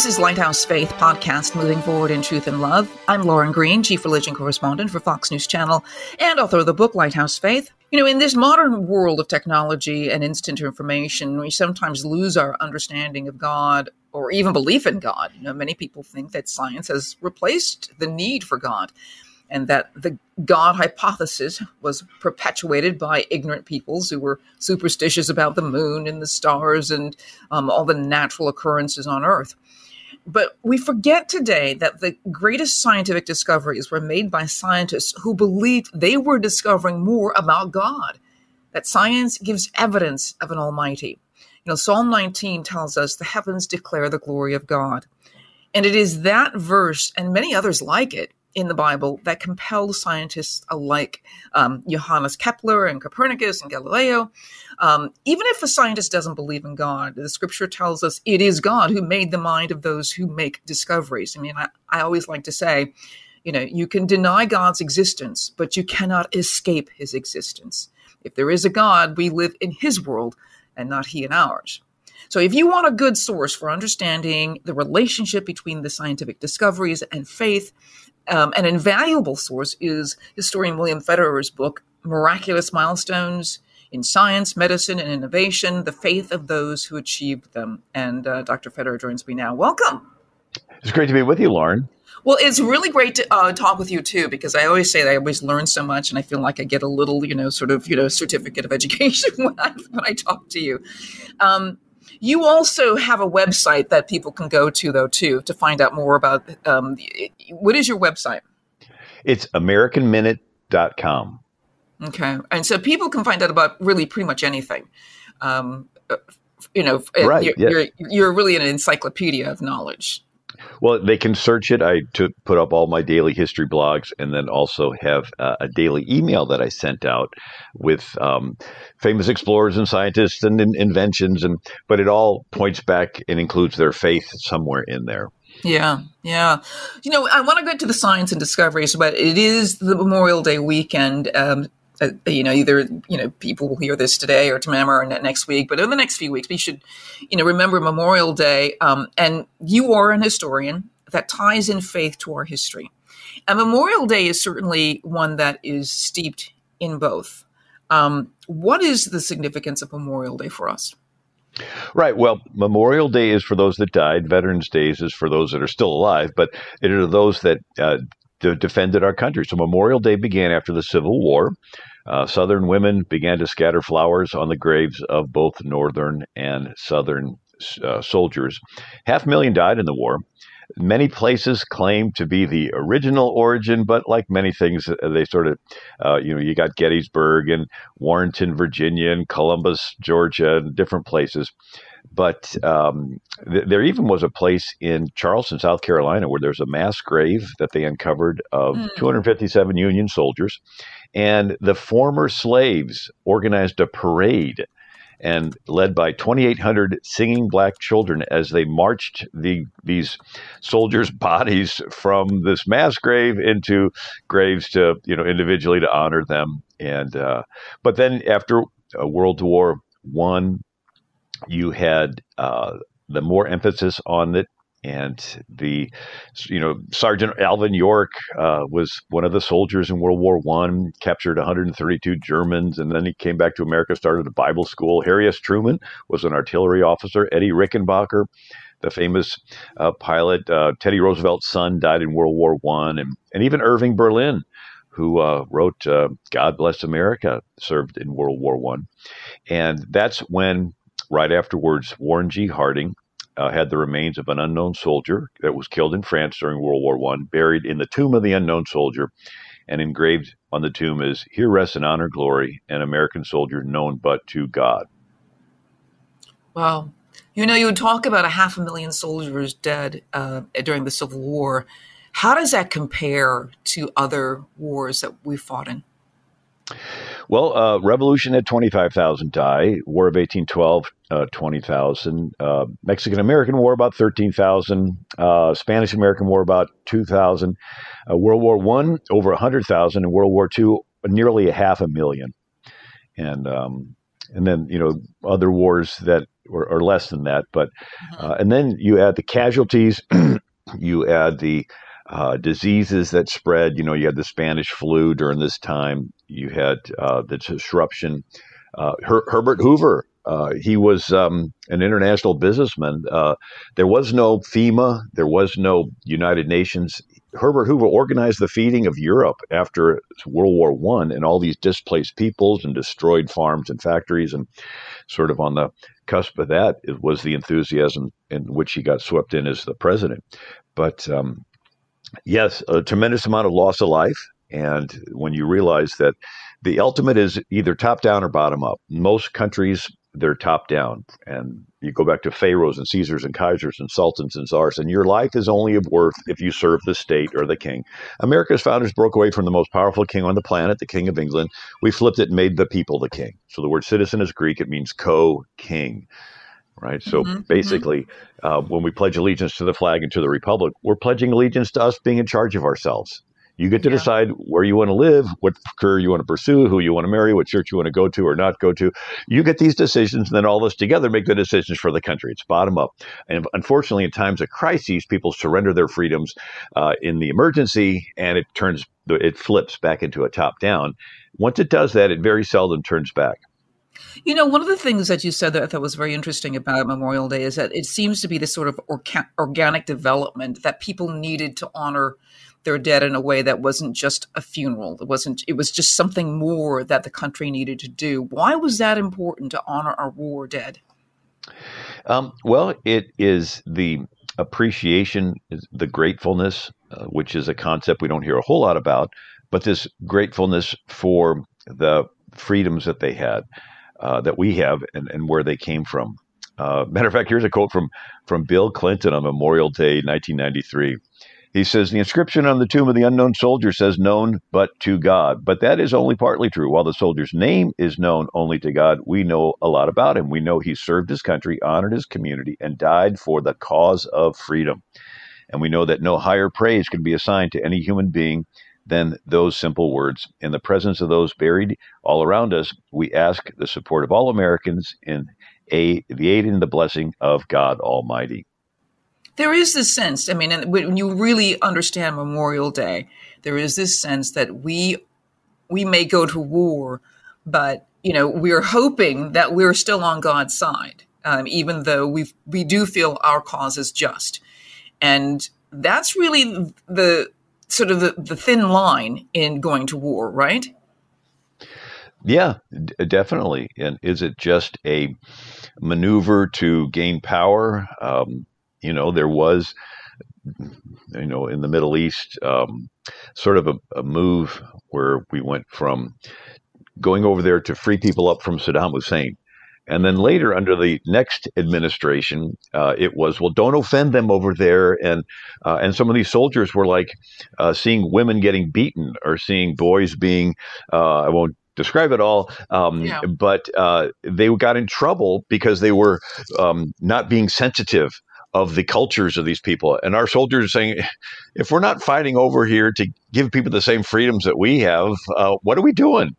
This is Lighthouse Faith Podcast, moving forward in truth and love. I'm Lauren Green, Chief Religion Correspondent for Fox News Channel and author of the book Lighthouse Faith. You know, in this modern world of technology and instant information, we sometimes lose our understanding of God or even belief in God. You know, many people think that science has replaced the need for God and that the God hypothesis was perpetuated by ignorant peoples who were superstitious about the moon and the stars and um, all the natural occurrences on Earth. But we forget today that the greatest scientific discoveries were made by scientists who believed they were discovering more about God, that science gives evidence of an Almighty. You know, Psalm 19 tells us the heavens declare the glory of God. And it is that verse and many others like it in the Bible that compelled scientists alike, um, Johannes Kepler and Copernicus and Galileo. Um, even if a scientist doesn't believe in God, the scripture tells us it is God who made the mind of those who make discoveries. I mean, I, I always like to say, you know, you can deny God's existence, but you cannot escape his existence. If there is a God, we live in his world and not he in ours. So, if you want a good source for understanding the relationship between the scientific discoveries and faith, um, an invaluable source is historian William Federer's book, Miraculous Milestones in Science, Medicine, and Innovation The Faith of Those Who Achieved Them. And uh, Dr. Federer joins me now. Welcome. It's great to be with you, Lauren. Well, it's really great to uh, talk with you too, because I always say that I always learn so much, and I feel like I get a little, you know, sort of, you know, certificate of education when I when I talk to you. Um, you also have a website that people can go to, though, too, to find out more about. Um, what is your website? It's AmericanMinute.com. Okay, and so people can find out about really pretty much anything. Um, you know, right, you're, yes. you're, you're really an encyclopedia of knowledge. Well, they can search it. I to put up all my daily history blogs, and then also have uh, a daily email that I sent out with um, famous explorers and scientists and in- inventions, and but it all points back and includes their faith somewhere in there. Yeah, yeah. You know, I want to get to the science and discoveries, but it is the Memorial Day weekend. Um, uh, you know, either you know people will hear this today or tomorrow or next week, but in the next few weeks, we should, you know, remember Memorial Day. Um, and you are an historian that ties in faith to our history, and Memorial Day is certainly one that is steeped in both. Um, what is the significance of Memorial Day for us? Right. Well, Memorial Day is for those that died. Veterans Days is for those that are still alive, but it are those that uh, defended our country. So Memorial Day began after the Civil War. Uh, Southern women began to scatter flowers on the graves of both Northern and Southern uh, soldiers. Half a million died in the war. Many places claim to be the original origin, but like many things, uh, they sort of, uh, you know, you got Gettysburg and Warrenton, Virginia, and Columbus, Georgia, and different places. But um, th- there even was a place in Charleston, South Carolina, where there's a mass grave that they uncovered of mm. 257 Union soldiers. And the former slaves organized a parade and led by 2,800 singing black children as they marched the, these soldiers' bodies from this mass grave into graves to, you know, individually to honor them. And, uh, but then after World War One, you had uh, the more emphasis on it and the you know sergeant alvin york uh, was one of the soldiers in world war one captured 132 germans and then he came back to america started a bible school. Harry s. Truman was an artillery officer. Eddie rickenbacker the famous uh, pilot uh, teddy roosevelt's son died in world war one. And, and even irving berlin who uh, wrote uh, god bless america served in world war one. And that's when right afterwards warren g. Harding uh, had the remains of an unknown soldier that was killed in France during World War One, buried in the tomb of the unknown soldier, and engraved on the tomb is "Here rests in honor, glory, an American soldier known but to God." Wow, you know, you talk about a half a million soldiers dead uh, during the Civil War. How does that compare to other wars that we fought in? Well, uh, Revolution had 25,000 die. War of 1812, uh, 20,000. Uh, Mexican American War, about 13,000. Uh, Spanish American War, about 2,000. Uh, World War One, over 100,000. And World War Two, nearly a half a million. And um, and then you know other wars that are, are less than that. But mm-hmm. uh, and then you add the casualties. you add the uh, diseases that spread. You know, you had the Spanish flu during this time. You had uh, the disruption. Uh, Her- Herbert Hoover, uh, he was um, an international businessman. Uh, there was no FEMA, there was no United Nations. Herbert Hoover organized the feeding of Europe after World War One, and all these displaced peoples and destroyed farms and factories, and sort of on the cusp of that it was the enthusiasm in which he got swept in as the president. But um, yes, a tremendous amount of loss of life. And when you realize that the ultimate is either top down or bottom up, most countries they're top down. And you go back to pharaohs and Caesars and Kaisers and sultans and czars, and your life is only of worth if you serve the state or the king. America's founders broke away from the most powerful king on the planet, the King of England. We flipped it and made the people the king. So the word citizen is Greek, it means co king right? So mm-hmm, mm-hmm. basically, mm-hmm. Uh, when we pledge allegiance to the flag and to the republic, we're pledging allegiance to us being in charge of ourselves. You get to yeah. decide where you want to live, what career you want to pursue, who you want to marry, what church you want to go to or not go to. You get these decisions, and then all of us together make the decisions for the country. It's bottom up. And unfortunately, in times of crises, people surrender their freedoms uh, in the emergency, and it turns it flips back into a top down. Once it does that, it very seldom turns back. You know, one of the things that you said that I thought was very interesting about Memorial Day is that it seems to be this sort of orca- organic development that people needed to honor their dead in a way that wasn't just a funeral. It wasn't. It was just something more that the country needed to do. Why was that important to honor our war dead? Um, well, it is the appreciation, the gratefulness, uh, which is a concept we don't hear a whole lot about, but this gratefulness for the freedoms that they had uh, that we have and, and where they came from. Uh, matter of fact, here's a quote from from Bill Clinton on Memorial Day, 1993. He says the inscription on the tomb of the unknown soldier says known but to God. But that is only partly true. While the soldier's name is known only to God, we know a lot about him. We know he served his country, honored his community, and died for the cause of freedom. And we know that no higher praise can be assigned to any human being than those simple words. In the presence of those buried all around us, we ask the support of all Americans in a, the aid and the blessing of God Almighty. There is this sense, I mean, when you really understand Memorial Day, there is this sense that we we may go to war, but you know we're hoping that we're still on God's side, um, even though we we do feel our cause is just, and that's really the sort of the, the thin line in going to war, right? Yeah, d- definitely. And is it just a maneuver to gain power? Um, you know, there was, you know, in the Middle East, um, sort of a, a, move where we went from going over there to free people up from Saddam Hussein. And then later, under the next administration, uh, it was well, don't offend them over there, and uh, and some of these soldiers were like uh, seeing women getting beaten or seeing boys being uh, I won't describe it all, um, yeah. but uh, they got in trouble because they were um, not being sensitive of the cultures of these people. And our soldiers are saying, if we're not fighting over here to give people the same freedoms that we have, uh, what are we doing?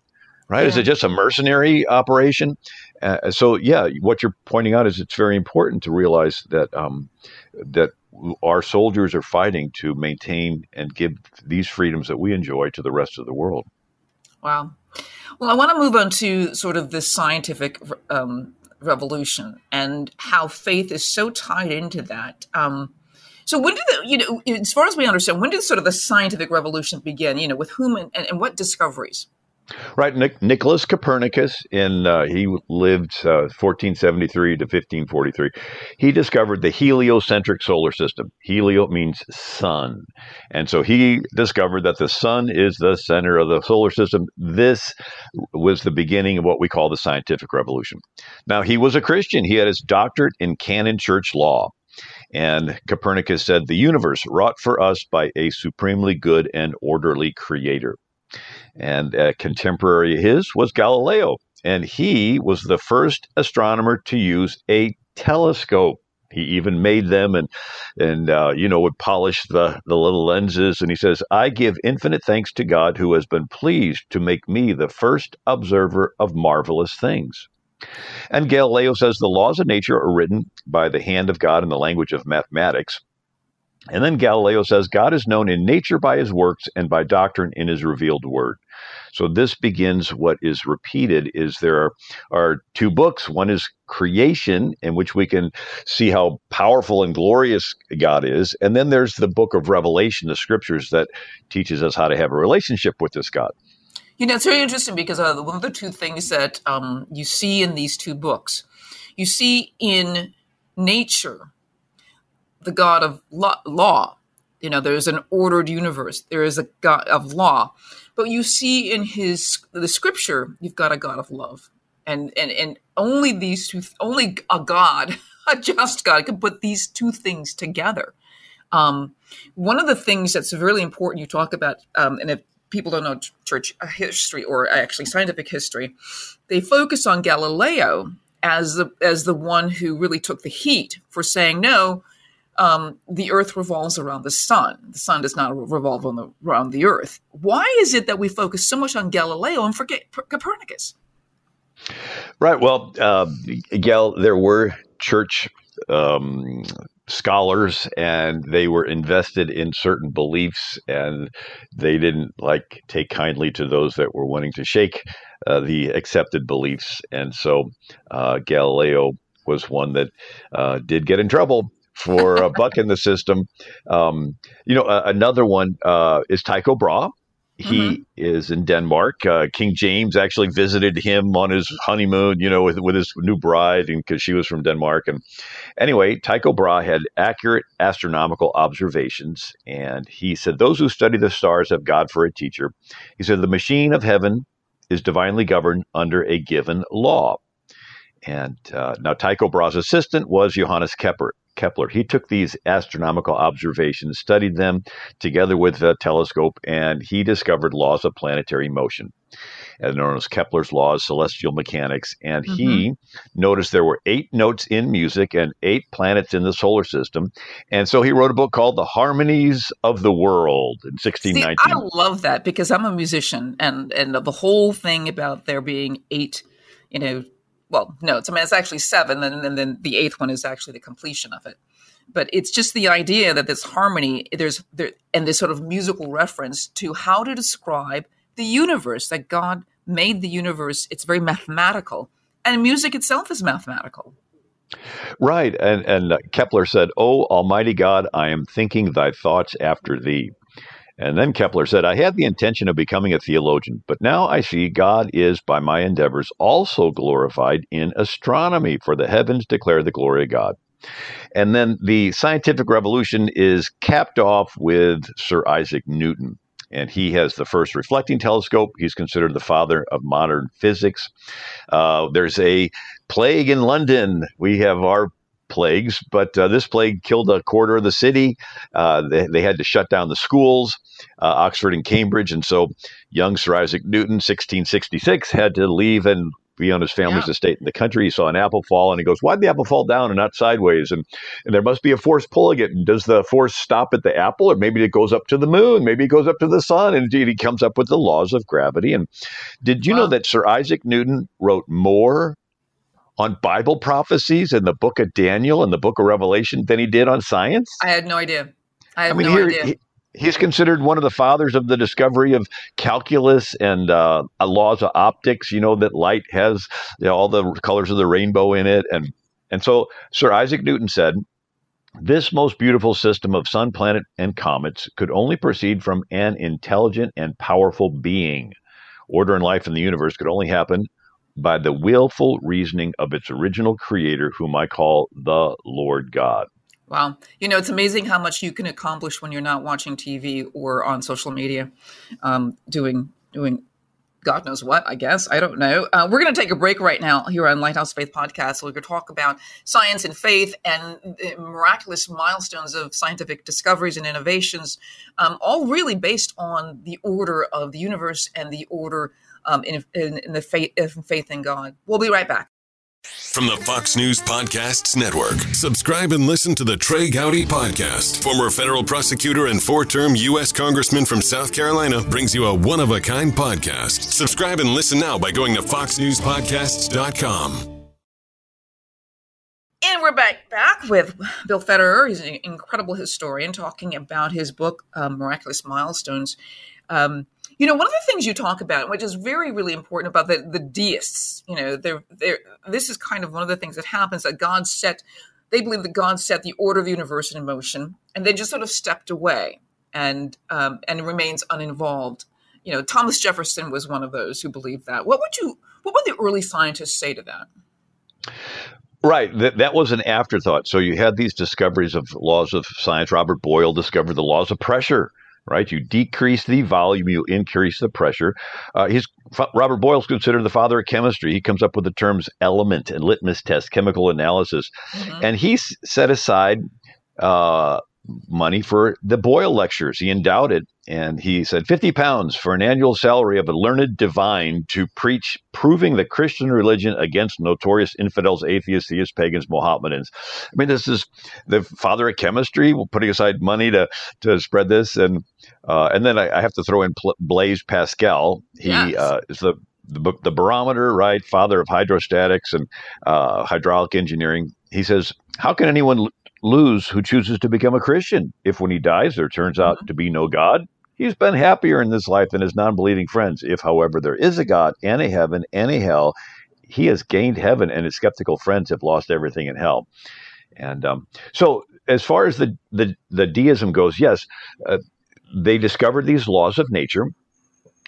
Right? Yeah. Is it just a mercenary operation? Uh, so yeah, what you're pointing out is it's very important to realize that um, that our soldiers are fighting to maintain and give these freedoms that we enjoy to the rest of the world. Wow. Well, I want to move on to sort of this scientific um, revolution and how faith is so tied into that. Um, so when did the, you know, as far as we understand, when did sort of the scientific revolution begin? You know, with whom and, and what discoveries? Right, Nic- Nicholas Copernicus, in uh, he lived uh, 1473 to 1543. He discovered the heliocentric solar system. Helio means sun, and so he discovered that the sun is the center of the solar system. This was the beginning of what we call the scientific revolution. Now, he was a Christian. He had his doctorate in canon church law. And Copernicus said, The universe wrought for us by a supremely good and orderly creator. And a contemporary of his was Galileo. And he was the first astronomer to use a telescope. He even made them and and uh, you know would polish the the little lenses. And he says, "I give infinite thanks to God who has been pleased to make me the first observer of marvelous things." And Galileo says the laws of nature are written by the hand of God in the language of mathematics. And then Galileo says God is known in nature by his works and by doctrine in his revealed word. So this begins what is repeated is there are, are two books. One is creation, in which we can see how powerful and glorious God is. And then there's the book of Revelation, the scriptures that teaches us how to have a relationship with this God. You know, it's very interesting because uh, one of the two things that um, you see in these two books, you see in nature the God of law. You know, there's an ordered universe. There is a God of law, but you see in his the scripture, you've got a God of love, and and and only these two, only a God, a just God, can put these two things together. Um, one of the things that's really important you talk about, um, and if people don't know church history or actually scientific history, they focus on Galileo as the as the one who really took the heat for saying no um, the Earth revolves around the sun. The sun does not revolve the, around the Earth. Why is it that we focus so much on Galileo and forget Copernicus? Right. Well, uh, Gal, there were church um, scholars, and they were invested in certain beliefs, and they didn't like take kindly to those that were wanting to shake uh, the accepted beliefs, and so uh, Galileo was one that uh, did get in trouble for a buck in the system. Um, you know, uh, another one uh, is Tycho Brahe. He mm-hmm. is in Denmark. Uh, King James actually visited him on his honeymoon, you know, with, with his new bride, and because she was from Denmark. And anyway, Tycho Brahe had accurate astronomical observations, and he said, "Those who study the stars have God for a teacher." He said, "The machine of heaven is divinely governed under a given law." And uh, now Tycho Brahe's assistant was Johannes Kepler. Kepler. He took these astronomical observations, studied them together with a telescope, and he discovered laws of planetary motion, as known as Kepler's laws, celestial mechanics. And mm-hmm. he noticed there were eight notes in music and eight planets in the solar system. And so he wrote a book called The Harmonies of the World in 1619. See, I love that because I'm a musician, and and the whole thing about there being eight, you know, well notes. I mean, it's actually seven, and, and then the eighth one is actually the completion of it. But it's just the idea that this harmony, there's there, and this sort of musical reference to how to describe the universe. That God made the universe. It's very mathematical, and music itself is mathematical. Right, and and uh, Kepler said, "Oh Almighty God, I am thinking Thy thoughts after Thee." And then Kepler said, I had the intention of becoming a theologian, but now I see God is, by my endeavors, also glorified in astronomy, for the heavens declare the glory of God. And then the scientific revolution is capped off with Sir Isaac Newton. And he has the first reflecting telescope. He's considered the father of modern physics. Uh, there's a plague in London. We have our plagues, but uh, this plague killed a quarter of the city. Uh, they, they, had to shut down the schools, uh, Oxford and Cambridge. And so young Sir Isaac Newton, 1666, had to leave and be on his family's yeah. estate in the country. He saw an apple fall and he goes, Why'd the apple fall down and not sideways? And, and there must be a force pulling it. And does the force stop at the apple or maybe it goes up to the moon? Maybe it goes up to the sun. And indeed, he comes up with the laws of gravity. And did you wow. know that Sir Isaac Newton wrote more on Bible prophecies in the book of Daniel and the book of Revelation than he did on science? I had no idea. I I mean, no here, idea. He, he's considered one of the fathers of the discovery of calculus and uh, laws of optics. You know that light has you know, all the colors of the rainbow in it, and and so Sir Isaac Newton said. This most beautiful system of sun, planet, and comets could only proceed from an intelligent and powerful being. Order and life in the universe could only happen by the willful reasoning of its original creator, whom I call the Lord God. Wow. You know, it's amazing how much you can accomplish when you're not watching TV or on social media, um, doing doing God knows what, I guess. I don't know. Uh, we're going to take a break right now here on Lighthouse Faith Podcast. We're going to talk about science and faith and miraculous milestones of scientific discoveries and innovations, um, all really based on the order of the universe and the order um, in, in, in, the faith, in faith in God. We'll be right back. From the Fox News Podcasts Network, subscribe and listen to the Trey Gowdy Podcast. Former federal prosecutor and four term U.S. Congressman from South Carolina brings you a one of a kind podcast. Subscribe and listen now by going to FoxNewsPodcasts.com. And we're back back with Bill Federer. He's an incredible historian talking about his book, um, Miraculous Milestones. Um, you know, one of the things you talk about, which is very, really important about the, the deists, you know, they're, they're, this is kind of one of the things that happens that God set, they believe that God set the order of the universe in motion and then just sort of stepped away and, um, and remains uninvolved. You know, Thomas Jefferson was one of those who believed that. What would you, what would the early scientists say to that? Right. That, that was an afterthought. So you had these discoveries of laws of science. Robert Boyle discovered the laws of pressure right? You decrease the volume, you increase the pressure. Uh, he's Robert Boyle's considered the father of chemistry. He comes up with the terms element and litmus test, chemical analysis, mm-hmm. and he set aside uh, money for the Boyle lectures. He endowed it and he said 50 pounds for an annual salary of a learned divine to preach proving the Christian religion against notorious infidels, atheists, theists, pagans, Mohammedans. I mean, this is the father of chemistry, putting aside money to, to spread this. And uh, and then I, I, have to throw in Blaise Pascal. He yes. uh, is the the, the barometer, right? Father of hydrostatics and uh, hydraulic engineering. He says, How can anyone lose who chooses to become a Christian if when he dies there turns out mm-hmm. to be no God? He's been happier in this life than his non believing friends. If, however, there is a God and a heaven and a hell, he has gained heaven and his skeptical friends have lost everything in hell. And um, so, as far as the, the, the deism goes, yes, uh, they discovered these laws of nature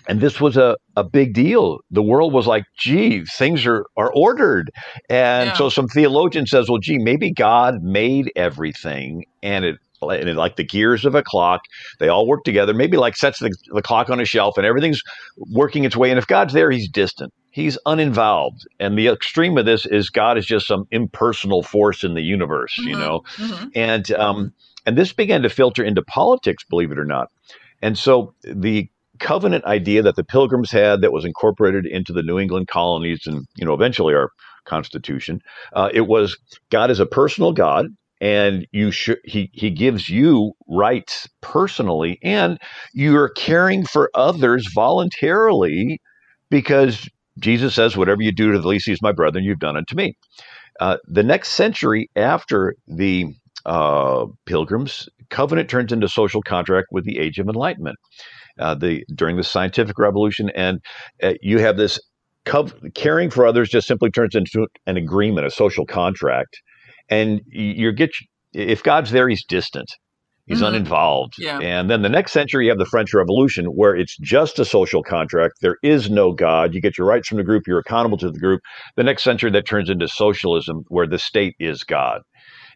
and this was a, a big deal. The world was like, gee, things are, are ordered. And yeah. so some theologian says, well, gee, maybe God made everything and it, and it, like the gears of a clock, they all work together. Maybe like sets the, the clock on a shelf and everything's working its way. And if God's there, he's distant. He's uninvolved. And the extreme of this is God is just some impersonal force in the universe, mm-hmm. you know? Mm-hmm. And, um, and this began to filter into politics, believe it or not. And so the covenant idea that the pilgrims had that was incorporated into the New England colonies and, you know, eventually our Constitution. Uh, it was God is a personal God, and you should he he gives you rights personally, and you're caring for others voluntarily because Jesus says, "Whatever you do to the least of my brethren, you've done it to me." Uh, the next century after the uh, pilgrims, covenant turns into social contract with the Age of Enlightenment uh, the during the scientific revolution, and uh, you have this caring for others just simply turns into an agreement, a social contract, and you get if God's there, He's distant. He's mm-hmm. uninvolved. Yeah. And then the next century, you have the French Revolution, where it's just a social contract. There is no God. You get your rights from the group. You're accountable to the group. The next century, that turns into socialism, where the state is God.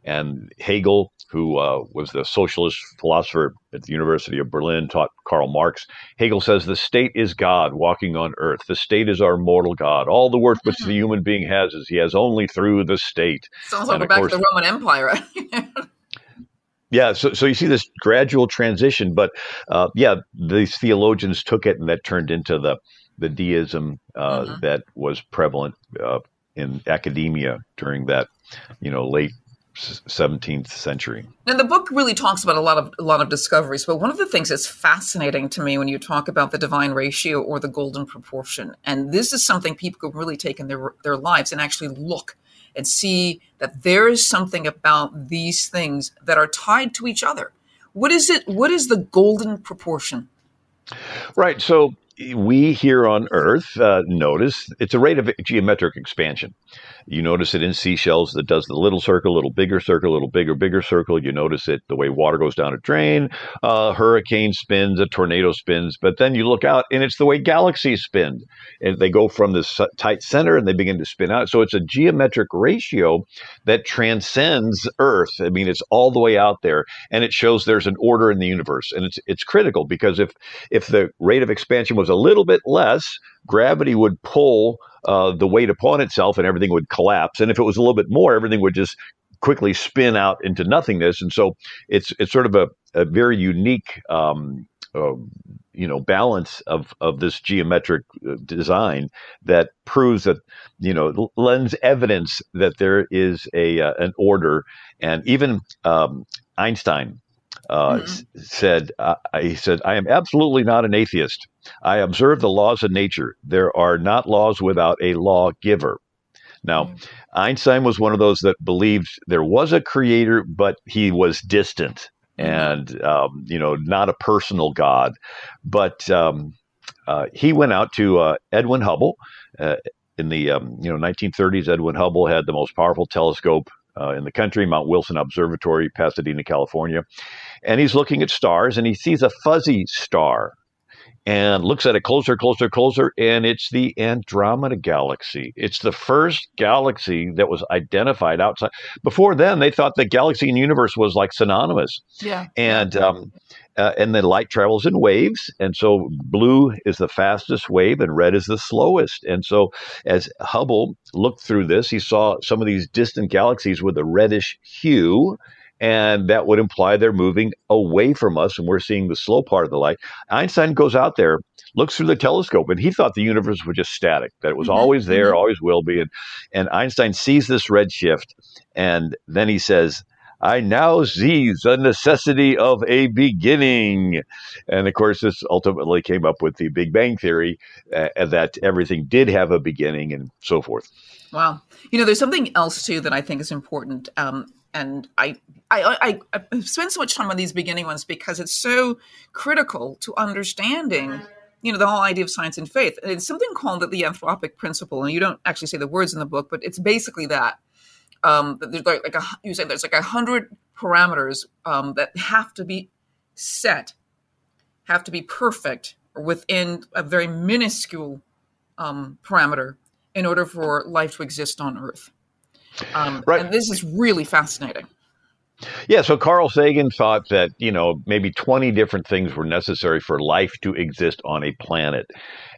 And Hegel, who uh, was the socialist philosopher at the University of Berlin, taught Karl Marx. Hegel says the state is God walking on earth. The state is our mortal God. All the worth which the human being has is he has only through the state. Sounds like we're back course, to the Roman Empire. right? yeah, so, so you see this gradual transition, but uh, yeah, these theologians took it and that turned into the the deism uh, mm-hmm. that was prevalent uh, in academia during that you know late 17th century. Now the book really talks about a lot of a lot of discoveries, but one of the things that's fascinating to me when you talk about the divine ratio or the golden proportion, and this is something people can really take in their their lives and actually look and see that there is something about these things that are tied to each other. What is it? What is the golden proportion? Right. So we here on Earth uh, notice it's a rate of geometric expansion. You notice it in seashells that does the little circle, little bigger circle, little bigger, bigger circle. You notice it the way water goes down a drain, a hurricane spins, a tornado spins. But then you look out and it's the way galaxies spin. And they go from this tight center and they begin to spin out. So it's a geometric ratio that transcends Earth. I mean, it's all the way out there and it shows there's an order in the universe. And it's it's critical because if if the rate of expansion was a little bit less, gravity would pull uh, the weight upon itself and everything would collapse. And if it was a little bit more, everything would just quickly spin out into nothingness. And so it's it's sort of a, a very unique um, uh, you know balance of of this geometric uh, design that proves that you know lends evidence that there is a uh, an order and even um, Einstein uh, mm-hmm. said uh, he said I am absolutely not an atheist. I observe the laws of nature. There are not laws without a lawgiver. Now, mm-hmm. Einstein was one of those that believed there was a creator, but he was distant mm-hmm. and um, you know not a personal god. But um, uh, he went out to uh, Edwin Hubble uh, in the um, you know 1930s. Edwin Hubble had the most powerful telescope uh, in the country, Mount Wilson Observatory, Pasadena, California. And he's looking at stars and he sees a fuzzy star and looks at it closer, closer, closer, and it's the Andromeda Galaxy. It's the first galaxy that was identified outside. Before then, they thought the galaxy and universe was like synonymous. Yeah. And um, uh, and then light travels in waves, and so blue is the fastest wave, and red is the slowest. And so, as Hubble looked through this, he saw some of these distant galaxies with a reddish hue and that would imply they're moving away from us and we're seeing the slow part of the light. Einstein goes out there, looks through the telescope, and he thought the universe was just static, that it was mm-hmm. always there, mm-hmm. always will be. And, and Einstein sees this redshift, and then he says, I now see the necessity of a beginning. And of course, this ultimately came up with the Big Bang Theory uh, that everything did have a beginning and so forth. Wow. You know, there's something else too that I think is important. Um, and I, I, I, I spend so much time on these beginning ones because it's so critical to understanding you know the whole idea of science and faith. It's something called the anthropic principle and you don't actually say the words in the book but it's basically that um there's like, like a you say there's like a hundred parameters um, that have to be set have to be perfect within a very minuscule um, parameter in order for life to exist on earth um, right. And this is really fascinating. Yeah, so Carl Sagan thought that, you know, maybe 20 different things were necessary for life to exist on a planet.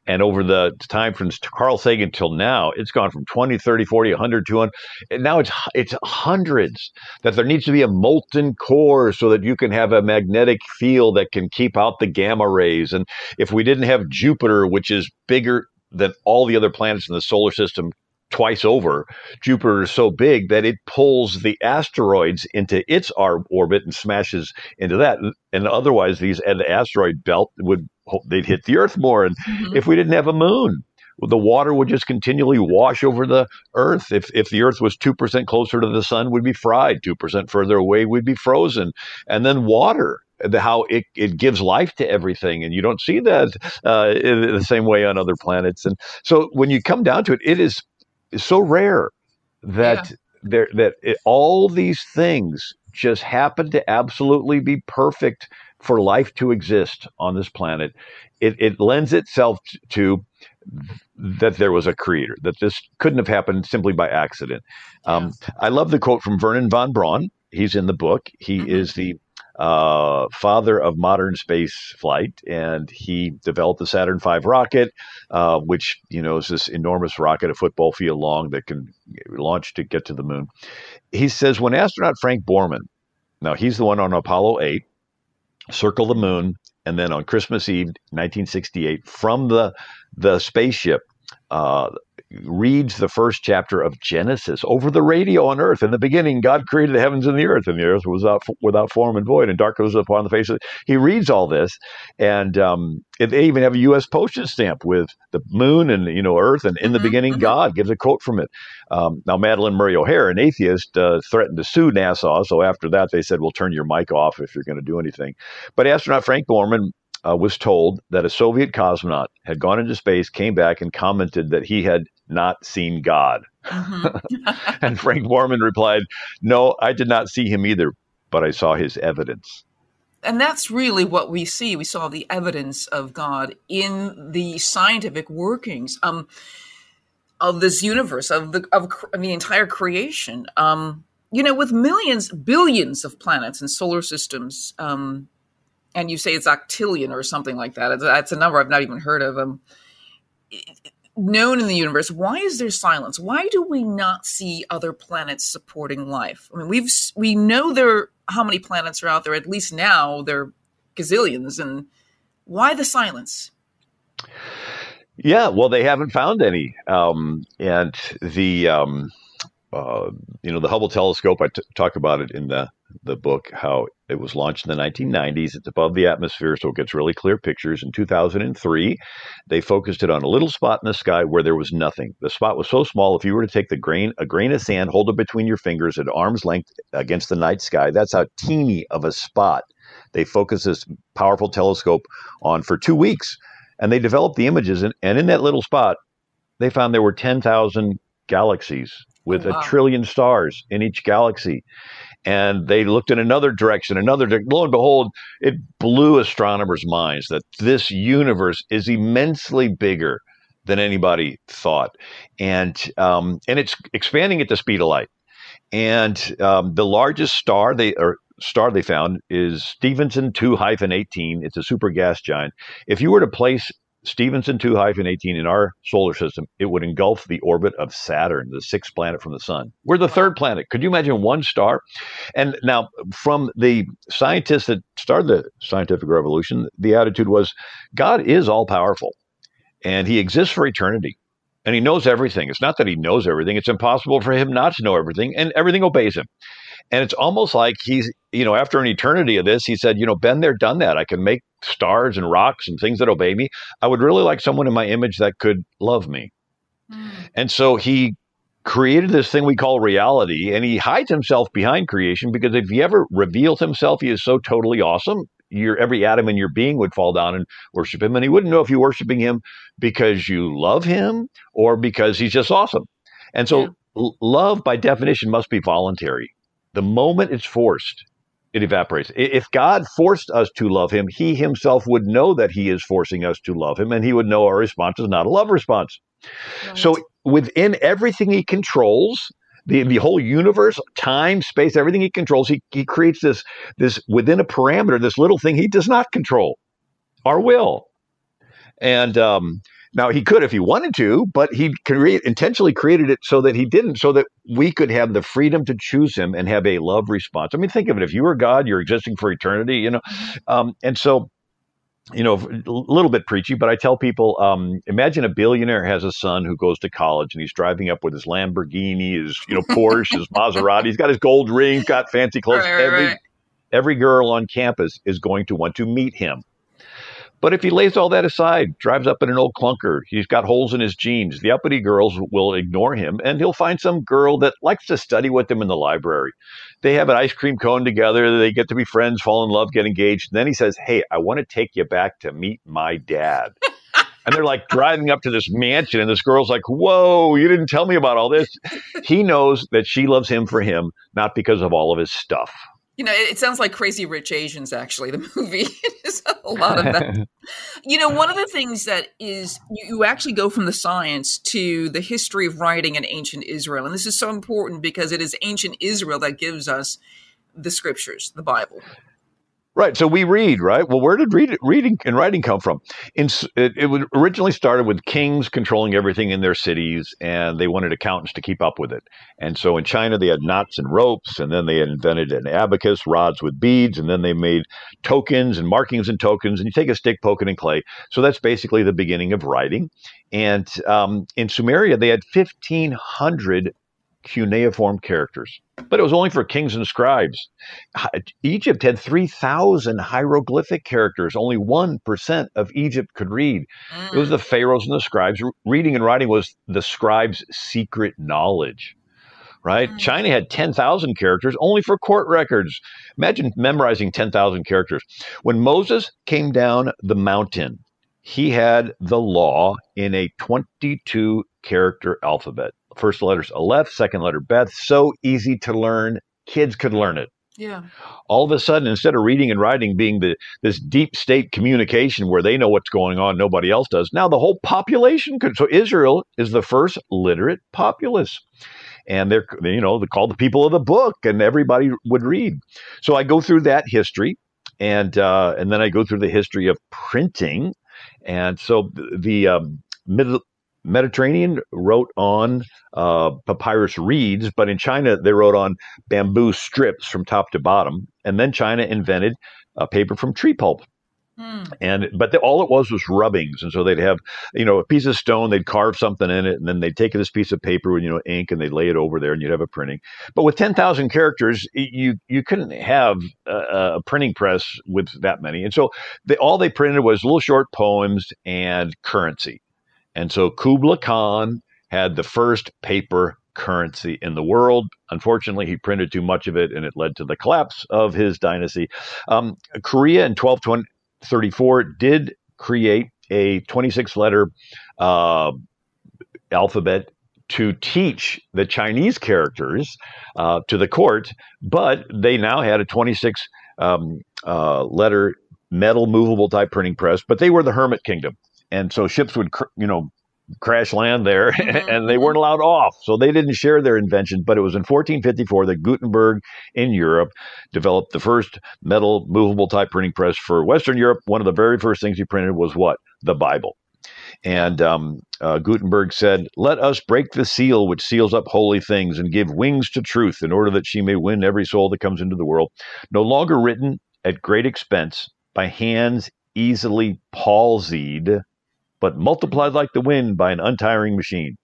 And over the time from Carl Sagan till now, it's gone from 20, 30, 40, 100, 200. And now it's it's hundreds. That there needs to be a molten core so that you can have a magnetic field that can keep out the gamma rays. And if we didn't have Jupiter, which is bigger than all the other planets in the solar system twice over. Jupiter is so big that it pulls the asteroids into its orbit and smashes into that. And otherwise, these and the asteroid belt would they'd hit the Earth more. And mm-hmm. if we didn't have a moon, the water would just continually wash over the Earth. If if the Earth was two percent closer to the sun, we'd be fried. Two percent further away, we'd be frozen. And then water the, how it, it gives life to everything. And you don't see that uh, in the same way on other planets. And so when you come down to it, it is so rare that yeah. there that it, all these things just happen to absolutely be perfect for life to exist on this planet. It, it lends itself to that there was a creator, that this couldn't have happened simply by accident. Um, I love the quote from Wernher von Braun. He's in the book. He mm-hmm. is the uh, father of modern space flight, and he developed the Saturn V rocket, uh, which you know is this enormous rocket, a football field long that can launch to get to the moon. He says when astronaut Frank Borman, now he's the one on Apollo 8, circle the moon, and then on Christmas Eve, 1968, from the the spaceship. Uh, reads the first chapter of Genesis over the radio on earth. In the beginning, God created the heavens and the earth, and the earth was without, without form and void, and darkness was upon the face of it. He reads all this, and um, they even have a U.S. postage stamp with the moon and you know Earth, and in the mm-hmm, beginning, mm-hmm. God gives a quote from it. Um, now, Madalyn Murray O'Hair, an atheist, uh, threatened to sue NASA. So after that, they said, "We'll turn your mic off if you're going to do anything." But astronaut Frank Borman uh, was told that a Soviet cosmonaut had gone into space, came back, and commented that he had not seen God. Mm-hmm. and Frank Borman replied, No, I did not see him either, but I saw his evidence. And that's really what we see. We saw the evidence of God in the scientific workings um, of this universe, of the of, of the entire creation. Um, you know, with millions, billions of planets and solar systems, um, and you say it's octillion or something like that. That's a number I've not even heard of. Um, known in the universe. Why is there silence? Why do we not see other planets supporting life? I mean, we've we know there how many planets are out there. At least now there are gazillions, and why the silence? Yeah, well, they haven't found any, um, and the um, uh, you know the Hubble telescope. I t- talk about it in the the book how it was launched in the 1990s. It's above the atmosphere, so it gets really clear pictures. In 2003, they focused it on a little spot in the sky where there was nothing. The spot was so small, if you were to take the grain, a grain of sand, hold it between your fingers at arm's length against the night sky, that's how teeny of a spot they focused this powerful telescope on for two weeks. And they developed the images, and, and in that little spot, they found there were 10,000 galaxies with oh, wow. a trillion stars in each galaxy and they looked in another direction, another. Lo and behold, it blew astronomers' minds that this universe is immensely bigger than anybody thought, and um, and it's expanding at the speed of light. And um, the largest star they or star they found is Stephenson 2 hyphen 18. It's a super gas giant. If you were to place Stephenson 2 hyphen 18 in our solar system, it would engulf the orbit of Saturn, the sixth planet from the sun. We're the third planet. Could you imagine one star? And now, from the scientists that started the scientific revolution, the attitude was God is all powerful and he exists for eternity and he knows everything. It's not that he knows everything, it's impossible for him not to know everything, and everything obeys him. And it's almost like he's, you know, after an eternity of this, he said, you know, been there, done that. I can make stars and rocks and things that obey me. I would really like someone in my image that could love me. Mm. And so he created this thing we call reality and he hides himself behind creation because if he ever revealed himself, he is so totally awesome. Your every atom in your being would fall down and worship him, and he wouldn't know if you're worshiping him because you love him or because he's just awesome. And so, yeah. love by definition must be voluntary. The moment it's forced, it evaporates. If God forced us to love him, he himself would know that he is forcing us to love him, and he would know our response is not a love response. Right. So within everything he controls, the, the whole universe, time, space, everything he controls, he, he creates this, this within a parameter, this little thing he does not control, our will. And um, now he could if he wanted to, but he create, intentionally created it so that he didn't, so that we could have the freedom to choose him and have a love response. I mean, think of it: if you were God, you're existing for eternity, you know. Um, and so, you know, a little bit preachy, but I tell people: um, imagine a billionaire has a son who goes to college and he's driving up with his Lamborghini, his you know Porsche, his Maserati. He's got his gold ring, got fancy clothes. Right, right, every right. every girl on campus is going to want to meet him but if he lays all that aside, drives up in an old clunker, he's got holes in his jeans, the uppity girls will ignore him and he'll find some girl that likes to study with him in the library. They have an ice cream cone together, they get to be friends, fall in love, get engaged. And then he says, Hey, I want to take you back to meet my dad. and they're like driving up to this mansion and this girl's like whoa you didn't tell me about all this he knows that she loves him for him not because of all of his stuff you know, it, sounds like Crazy Rich Asians, actually, the movie. is a lot of that. you know, one of the things that is, you, you actually go from the science to the history of writing in ancient Israel. And this is so important because it is ancient Israel that gives us the scriptures, the Bible. Right. So we read, right? Well, where did read, reading and writing come from? In, it, it originally started with kings controlling everything in their cities, and they wanted accountants to keep up with it. And so in China, they had knots and ropes, and then they had invented an abacus, rods with beads, and then they made tokens and markings and tokens. And you take a stick, poke it in clay. So that's basically the beginning of writing. And um, in Sumeria, they had 1,500 cuneiform characters, but it was only for kings and scribes. Egypt had 3,000 hieroglyphic characters. Only 1% of Egypt could read. Mm. It was the mm. pharaohs and the scribes. Reading and writing was the scribes' secret knowledge. Right? Mm. China had 10,000 characters only for court records. Imagine memorizing 10,000 characters. When Moses came down the mountain, he had the law in a 22 character alphabet. First letter's Aleph, second letter Beth. So easy to learn. Kids could learn it. Yeah. All of a sudden, instead of reading and writing being the this deep state communication where they know what's going on, nobody else does. Now the whole population could. So Israel is the first literate populace, and they're you know they call the people of the book, and everybody would read. So I go through that history, and uh, and then I go through the history of printing, and so the um, Mid- Mediterranean wrote on uh, papyrus reeds, but in China they wrote on bamboo strips from top to bottom, and then China invented uh, paper from tree pulp. Mm. And but the, all it was was rubbings, and so they'd have you know a piece of stone, they'd carve something in it, and then they'd take this piece of paper with you know ink, and they'd lay it over there, and you'd have a printing. But with ten thousand characters, you you couldn't have a, a, printing press with that many, and so they, all they printed was little short poems and currency. And so Kubla Khan had the first paper currency in the world. Unfortunately, he printed too much of it, and it led to the collapse of his dynasty. Um, Korea in 1234 did create a 26 letter uh, alphabet to teach the Chinese characters uh, to the court, but they now had a 26 um, uh, letter metal movable type printing press, but they were the hermit kingdom and so ships would you know crash land there mm-hmm. and they weren't allowed off so they didn't share their invention but it was in 1454 that gutenberg in europe developed the first metal movable type printing press for western europe one of the very first things he printed was what the bible and um, uh, Gutenberg said, Let us break the seal which seals up holy things and give wings to truth in order that she may win every soul that comes into the world. No longer written at great expense by hands easily palsied, but multiplied like the wind by an untiring machine.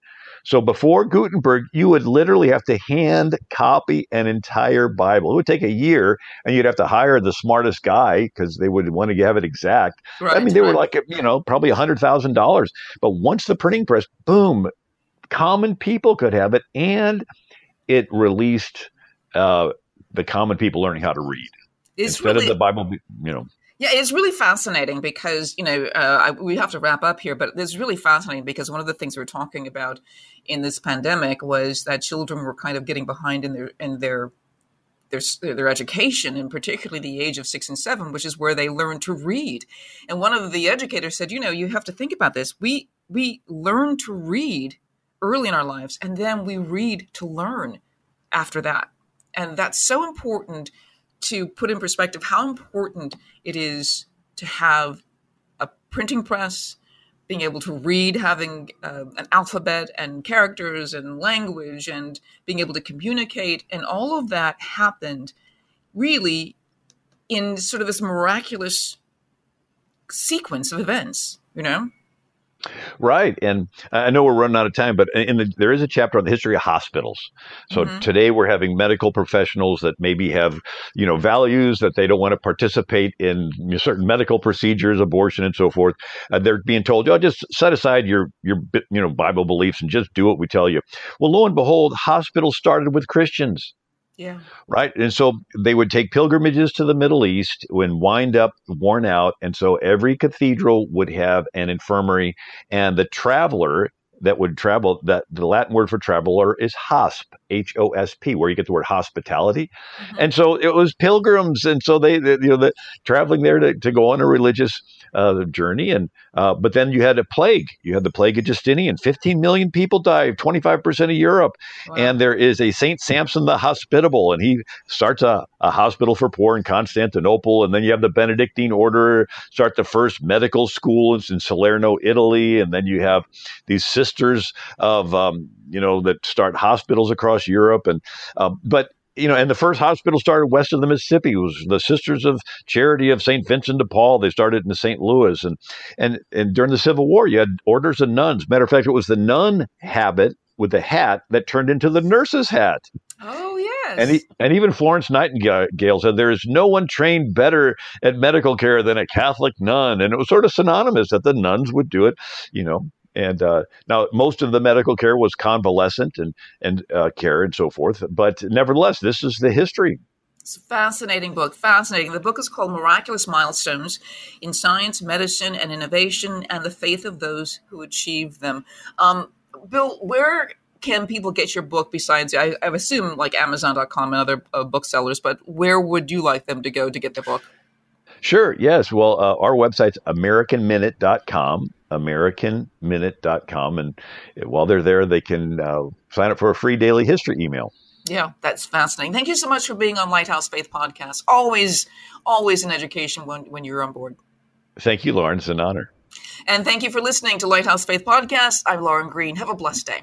So before Gutenberg, you would literally have to hand copy an entire Bible. It would take a year, and you'd have to hire the smartest guy because they would want to have it exact. Right, I mean, they right. were like, you know, probably a hundred thousand dollars. But once the printing press, boom, common people could have it, and it released uh, the common people learning how to read it's instead really, of the Bible. You know, yeah, it's really fascinating because you know uh, I, we have to wrap up here, but it's really fascinating because one of the things we are talking about in this pandemic was that children were kind of getting behind in their in their their their education, and particularly the age of six and seven, which is where they learn to read. And one of the educators said, you know, you have to think about this. We we learn to read early in our lives, and then we read to learn after that, and that's so important to put in perspective how important it is to have a printing press, being able to read, having uh, an alphabet and characters and language, and being able to communicate. And all of that happened really in sort of this miraculous sequence of events, you know? Right, and I know we're running out of time, but in the, there is a chapter on the history of hospitals. So mm-hmm. today we're having medical professionals that maybe have, you know, values that they don't want to participate in certain medical procedures, abortion, and so forth. Uh, they're being told, "Oh, just set aside your your you know Bible beliefs and just do what we tell you." Well, lo and behold, hospitals started with Christians. Yeah. Right. And so they would take pilgrimages to the Middle East when wind up, worn out. And so every cathedral would have an infirmary, and the traveler that would travel that the Latin word for traveler is hosp, H O S P, where you get the word hospitality. Mm-hmm. And so it was pilgrims, and so they, they you know, the traveling there to, to go on a religious uh, journey. And uh, but then you had a plague. You had the plague of Justinian. 15 million people died, 25 percent of Europe. Wow. And there is a Saint Samson the Hospitable, and he starts a, a hospital for poor in Constantinople. And then you have the Benedictine order start the first medical schools in Salerno, Italy. And then you have these sisters of um, you know that start hospitals across Europe. And uh, but you know, and the first hospital started west of the Mississippi it was the Sisters of Charity of St. Vincent de Paul. They started in St. Louis, and and and during the Civil War, you had orders of nuns. Matter of fact, it was the nun habit with the hat that turned into the nurse's hat. Oh yes, and he, and even Florence Nightingale said there is no one trained better at medical care than a Catholic nun, and it was sort of synonymous that the nuns would do it, you know, and uh, now most of the medical care was convalescent and and uh, care and so forth. But nevertheless, this is the history. It's a fascinating book. Fascinating. The book is called Miraculous Milestones in Science, Medicine, and Innovation, and the Faith of Those Who Achieve Them. Um, Bill, where can people get your book besides I, I assume like amazon.com and other uh, booksellers but where would you like them to go to get the book Sure. Yes. Well, uh, our website's AmericanMinute.com, AmericanMinute.com. And while they're there, they can uh, sign up for a free daily history email. Yeah, that's fascinating. Thank you so much for being on Lighthouse Faith Podcast. Always, always an education when, when you're on board. Thank you, Lauren. It's an honor. And thank you for listening to Lighthouse Faith Podcast. I'm Lauren Green. Have a blessed day.